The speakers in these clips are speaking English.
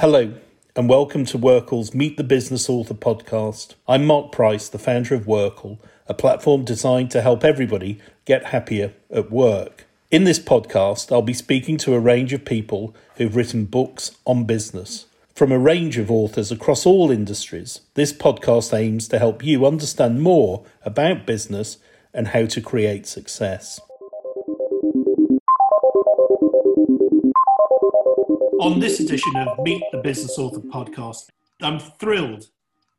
Hello, and welcome to Workl's Meet the Business Author podcast. I'm Mark Price, the founder of Workle, a platform designed to help everybody get happier at work. In this podcast, I'll be speaking to a range of people who've written books on business. From a range of authors across all industries, this podcast aims to help you understand more about business and how to create success. On this edition of Meet the Business Author podcast, I'm thrilled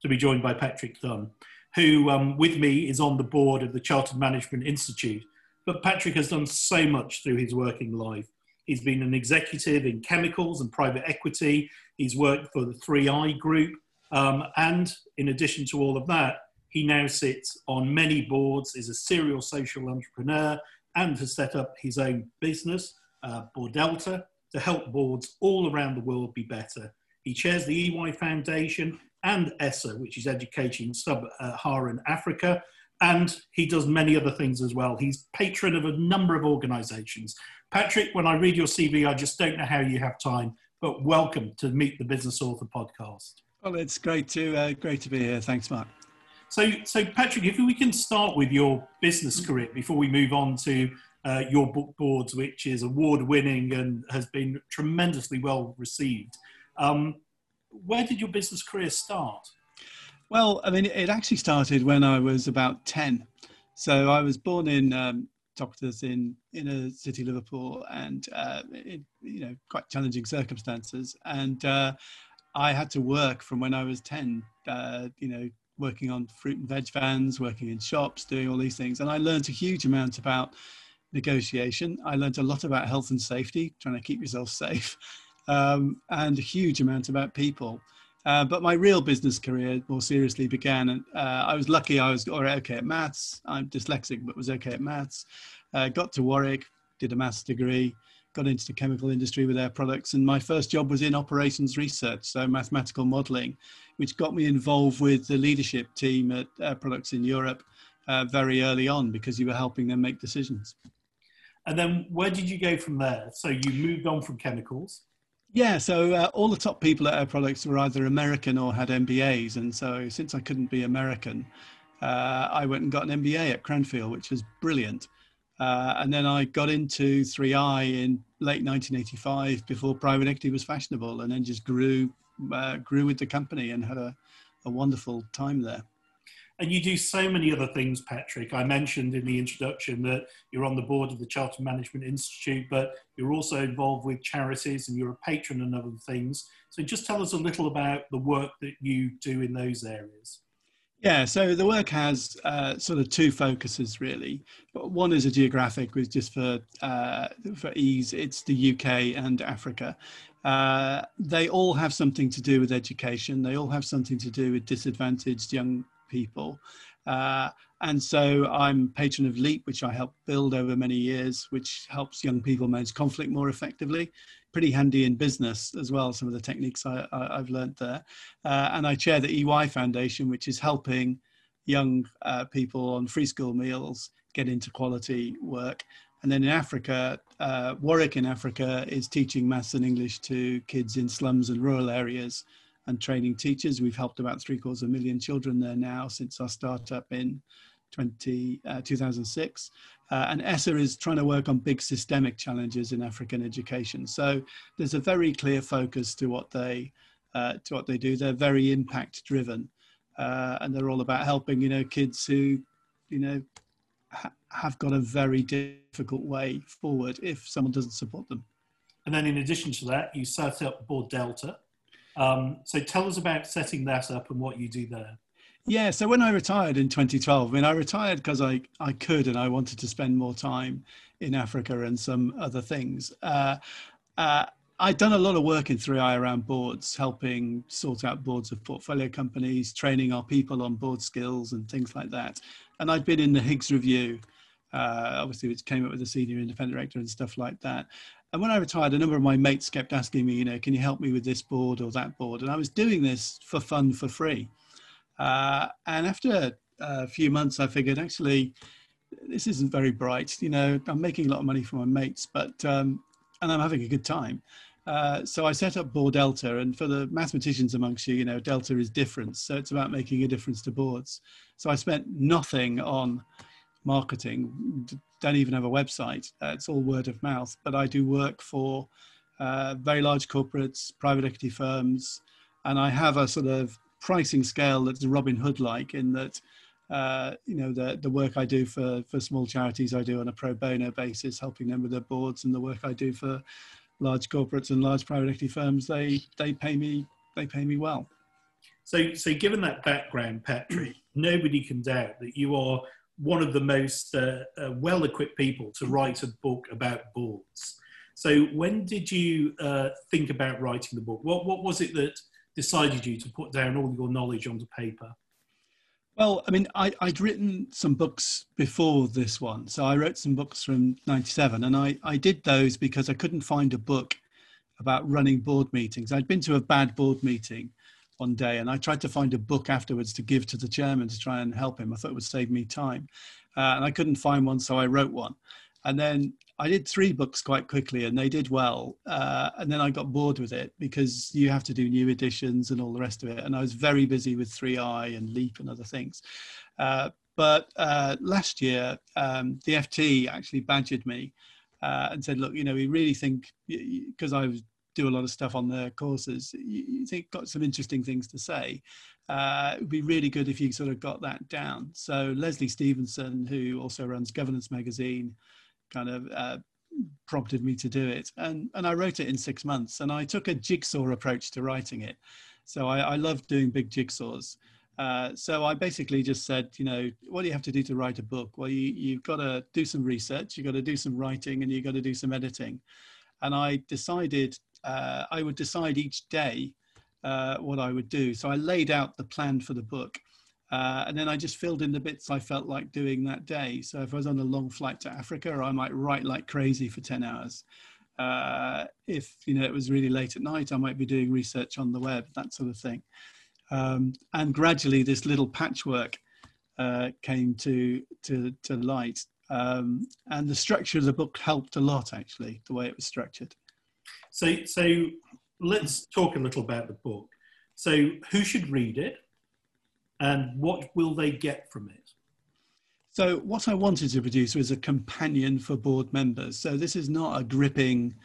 to be joined by Patrick Dunne, who, um, with me, is on the board of the Chartered Management Institute. But Patrick has done so much through his working life. He's been an executive in chemicals and private equity. He's worked for the 3i Group. Um, and in addition to all of that, he now sits on many boards, is a serial social entrepreneur, and has set up his own business, uh, Boardelta, to help boards all around the world be better. He chairs the EY Foundation and ESSA, which is Educating Sub-Saharan Africa, and he does many other things as well. He's patron of a number of organizations. Patrick, when I read your CV, I just don't know how you have time, but welcome to Meet the Business Author podcast. Well, it's great to uh, great to be here. Thanks, Mark. So, so Patrick, if we can start with your business career before we move on to uh, your book boards, which is award winning and has been tremendously well received. Um, where did your business career start? Well, I mean, it actually started when I was about 10. So I was born in um, Toxteth in inner city Liverpool and, uh, in, you know, quite challenging circumstances. And uh, I had to work from when I was 10, uh, you know, working on fruit and veg vans, working in shops, doing all these things. And I learned a huge amount about negotiation. I learned a lot about health and safety, trying to keep yourself safe, um, and a huge amount about people. Uh, but my real business career more seriously began. And uh, I was lucky I was okay at maths. I'm dyslexic, but was okay at maths. Uh, got to Warwick, did a maths degree, got into the chemical industry with Air Products. And my first job was in operations research, so mathematical modeling, which got me involved with the leadership team at Air Products in Europe uh, very early on because you were helping them make decisions. And then where did you go from there? So you moved on from chemicals. Yeah, so uh, all the top people at Air Products were either American or had MBAs. And so since I couldn't be American, uh, I went and got an MBA at Cranfield, which was brilliant. Uh, and then I got into 3i in late 1985 before private equity was fashionable and then just grew, uh, grew with the company and had a, a wonderful time there. And you do so many other things, Patrick. I mentioned in the introduction that you're on the board of the Chartered Management Institute, but you're also involved with charities and you're a patron and other things. So just tell us a little about the work that you do in those areas. Yeah, so the work has uh, sort of two focuses really. One is a geographic, which just for uh, for ease, it's the UK and Africa. Uh, they all have something to do with education. They all have something to do with disadvantaged young people. Uh, and so I'm patron of LEAP, which I helped build over many years, which helps young people manage conflict more effectively. Pretty handy in business as well, some of the techniques I, have learned there. Uh, and I chair the EY Foundation, which is helping young uh, people on free school meals get into quality work. And then in Africa, uh, Warwick in Africa is teaching maths and English to kids in slums and rural areas and training teachers. We've helped about three quarters of a million children there now since our startup in 20, uh, 2006. Uh, and ESSA is trying to work on big systemic challenges in African education. So there's a very clear focus to what they uh, to what they do. They're very impact driven, uh, and they're all about helping you know kids who you know ha- have got a very difficult way forward if someone doesn't support them. And then in addition to that, you set up Boardelta, um, so tell us about setting that up and what you do there. Yeah, so when I retired in 2012, I mean, I retired because I, I could and I wanted to spend more time in Africa and some other things. Uh, uh, I'd done a lot of work in 3i around boards, helping sort out boards of portfolio companies, training our people on board skills and things like that. And I'd been in the Higgs Review, uh, obviously, which came up with a senior independent director and stuff like that. And when I retired, a number of my mates kept asking me, you know, can you help me with this board or that board? And I was doing this for fun, for free. Uh, and after a few months, I figured actually, this isn't very bright. You know, I'm making a lot of money for my mates, but um, and I'm having a good time. Uh, so I set up Boardelta, and for the mathematicians amongst you, you know, delta is difference. So it's about making a difference to boards. So I spent nothing on marketing, don't even have a website. Uh, it's all word of mouth. But I do work for uh, very large corporates, private equity firms, and I have a sort of pricing scale that's Robin Hood like in that. Uh, you know the the work I do for for small charities I do on a pro bono basis, helping them with their boards, and the work I do for large corporates and large private equity firms, they they pay me they pay me well. So so given that background, Patrick, nobody can doubt that you are one of the most uh, uh, well equipped people to write a book about boards. So, when did you uh, think about writing the book? What, what was it that decided you to put down all your knowledge onto paper? Well, I mean, I, would written some books before this one. So I wrote some books from 97, and I, I did those because I couldn't find a book about running board meetings. I'd been to a bad board meeting one day and I tried to find a book afterwards to give to the chairman to try and help him. I thought it would save me time. Uh, and I couldn't find one, so I wrote one. And then I did three books quite quickly and they did well. Uh, and then I got bored with it because you have to do new editions and all the rest of it. And I was very busy with 3i and Leap and other things. Uh, but uh, last year, um, the FT actually badgered me uh, and said, look, you know, we really think, because I was do a lot of stuff on their courses, you, think got some interesting things to say. Uh, it would be really good if you sort of got that down. So Leslie Stevenson, who also runs Governance Magazine, kind of uh, prompted me to do it, and and I wrote it in six months. And I took a jigsaw approach to writing it. So I, I love doing big jigsaws. Uh, so I basically just said, you know, what do you have to do to write a book? Well, you, you've got to do some research, you've got to do some writing, and you've got to do some editing. And I decided uh, I would decide each day uh, what I would do. So I laid out the plan for the book. Uh, and then I just filled in the bits I felt like doing that day. So if I was on a long flight to Africa, I might write like crazy for 10 hours. Uh, if you know it was really late at night, I might be doing research on the web, that sort of thing. Um, and gradually, this little patchwork uh, came to to to light, um, and the structure of the book helped a lot. Actually, the way it was structured. So, so let's talk a little about the book. So, who should read it, and what will they get from it? So, what I wanted to produce was a companion for board members. So, this is not a gripping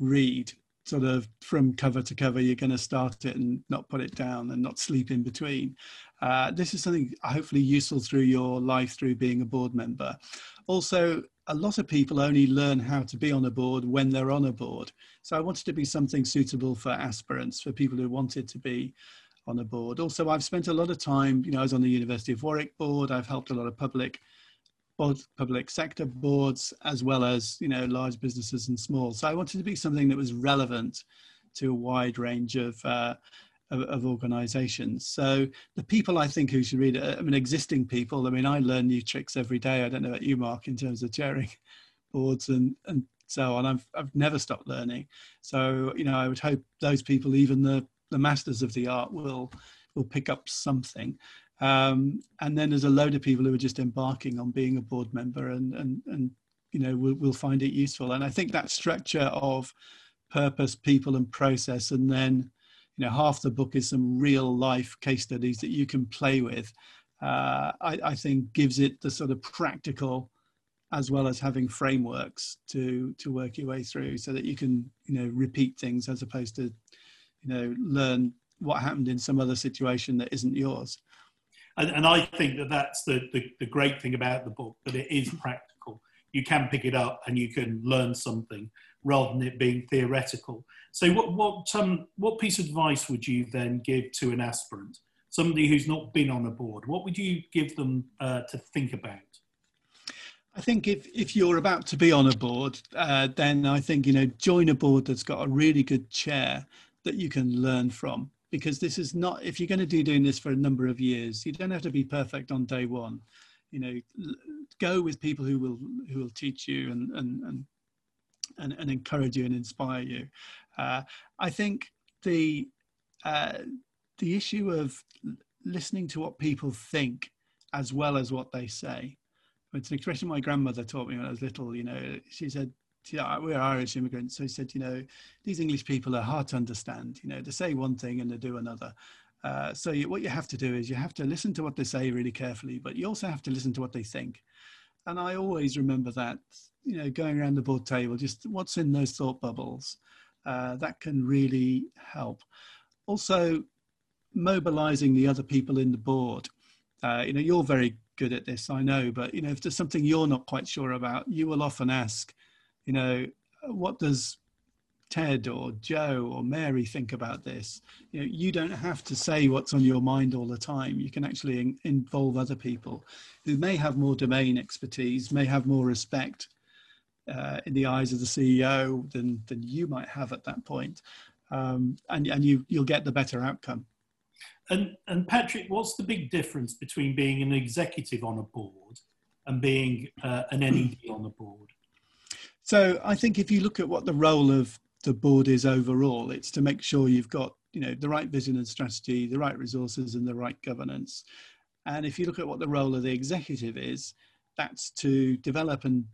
read, sort of from cover to cover. You're going to start it and not put it down and not sleep in between. Uh, this is something hopefully useful through your life through being a board member. Also, a lot of people only learn how to be on a board when they're on a board. So I wanted to be something suitable for aspirants, for people who wanted to be on a board. Also, I've spent a lot of time, you know, I was on the University of Warwick board. I've helped a lot of public public sector boards as well as, you know, large businesses and small. So I wanted to be something that was relevant to a wide range of uh, of, of, organizations. So the people I think who should read it, I mean, existing people, I mean, I learn new tricks every day. I don't know about you, Mark, in terms of chairing boards and, and so on. I've, I've never stopped learning. So, you know, I would hope those people, even the, the masters of the art will, will pick up something. Um, and then there's a load of people who are just embarking on being a board member and, and, and you know, will will find it useful. And I think that structure of purpose, people and process, and then you know half the book is some real life case studies that you can play with uh, I, I, think gives it the sort of practical as well as having frameworks to to work your way through so that you can you know repeat things as opposed to you know learn what happened in some other situation that isn't yours. And, and i think that that's the, the, the great thing about the book that it is practical. You can pick it up and you can learn something rather than it being theoretical. So, what what um, what piece of advice would you then give to an aspirant, somebody who's not been on a board? What would you give them uh, to think about? I think if, if you're about to be on a board, uh, then I think you know join a board that's got a really good chair that you can learn from. Because this is not if you're going to do doing this for a number of years, you don't have to be perfect on day one. You know, go with people who will who will teach you and and, and and, and encourage you and inspire you. Uh, I think the uh, the issue of listening to what people think as well as what they say. It's an expression my grandmother taught me when I was little. You know, she said, we're Irish immigrants. So he said, you know, these English people are hard to understand. You know, they say one thing and they do another. Uh, so you, what you have to do is you have to listen to what they say really carefully, but you also have to listen to what they think. And I always remember that, you know, going around the board table, just what's in those thought bubbles. Uh, that can really help. Also, mobilizing the other people in the board. Uh, you know, you're very good at this, I know, but you know, if there's something you're not quite sure about, you will often ask, you know, what does Ted or Joe or Mary think about this? You know, you don't have to say what's on your mind all the time. You can actually in- involve other people who may have more domain expertise, may have more respect uh, in the eyes of the CEO than than you might have at that point, um, and and you you'll get the better outcome. And and Patrick, what's the big difference between being an executive on a board and being uh, an NED on the board? So I think if you look at what the role of the board is overall, it's to make sure you've got you know the right vision and strategy, the right resources, and the right governance. And if you look at what the role of the executive is, that's to develop and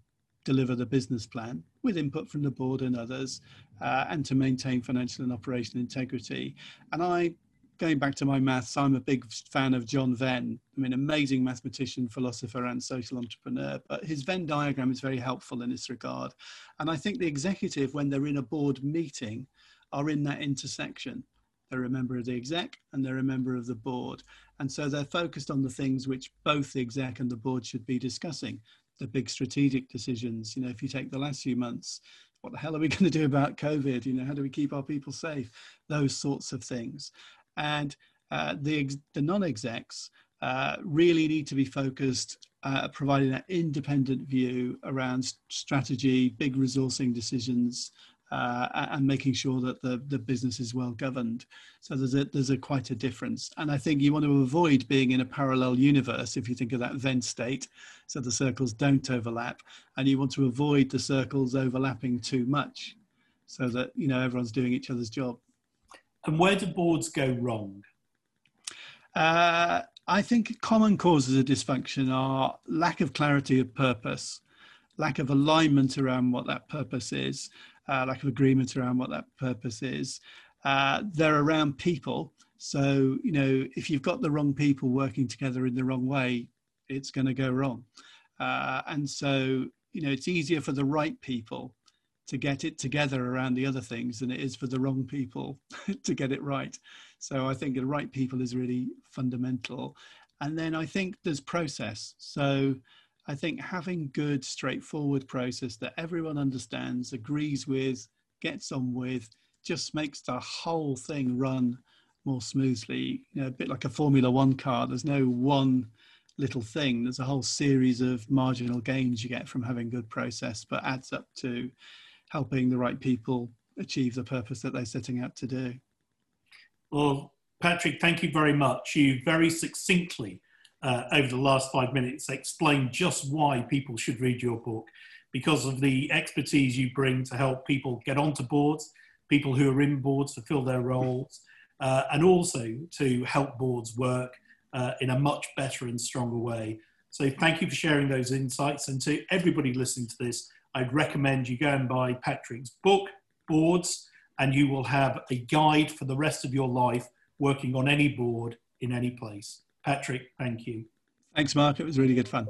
deliver the business plan with input from the board and others, uh, and to maintain financial and operational integrity. And I going back to my maths, I'm a big fan of John Venn. I mean, amazing mathematician, philosopher, and social entrepreneur. But his Venn diagram is very helpful in this regard. And I think the executive, when they're in a board meeting, are in that intersection. They're a member of the exec and they're a member of the board. And so they're focused on the things which both the exec and the board should be discussing the big strategic decisions. You know, if you take the last few months, what the hell are we going to do about COVID? You know, how do we keep our people safe? Those sorts of things and uh, the, the non-execs uh, really need to be focused uh, providing that independent view around strategy, big resourcing decisions, uh, and making sure that the, the business is well governed. So there's a there's a quite a difference, and I think you want to avoid being in a parallel universe if you think of that Venn state, so the circles don't overlap, and you want to avoid the circles overlapping too much, so that you know everyone's doing each other's job. And where do boards go wrong? Uh, I think common causes of dysfunction are lack of clarity of purpose, lack of alignment around what that purpose is, uh, lack of agreement around what that purpose is. Uh, they're around people. So, you know, if you've got the wrong people working together in the wrong way, it's going to go wrong. Uh, and so, you know, it's easier for the right people to get it together around the other things than it is for the wrong people to get it right. So I think the right people is really fundamental. And then I think there's process. So I think having good, straightforward process that everyone understands, agrees with, gets on with, just makes the whole thing run more smoothly. You know, a bit like a Formula One car. There's no one little thing. There's a whole series of marginal gains you get from having good process, but adds up to helping the right people achieve the purpose that they're setting out to do. Well, Patrick, thank you very much. You very succinctly, uh, over the last five minutes, explained just why people should read your book because of the expertise you bring to help people get onto boards, people who are in boards to fill their roles, uh, and also to help boards work uh, in a much better and stronger way. So, thank you for sharing those insights. And to everybody listening to this, I'd recommend you go and buy Patrick's book, Boards, and you will have a guide for the rest of your life working on any board in any place. Patrick, thank you. Thanks, Mark. It was really good fun.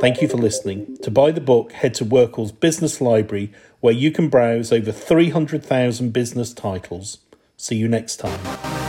Thank you for listening. To buy the book, head to Workl's Business Library, where you can browse over 300,000 business titles. See you next time.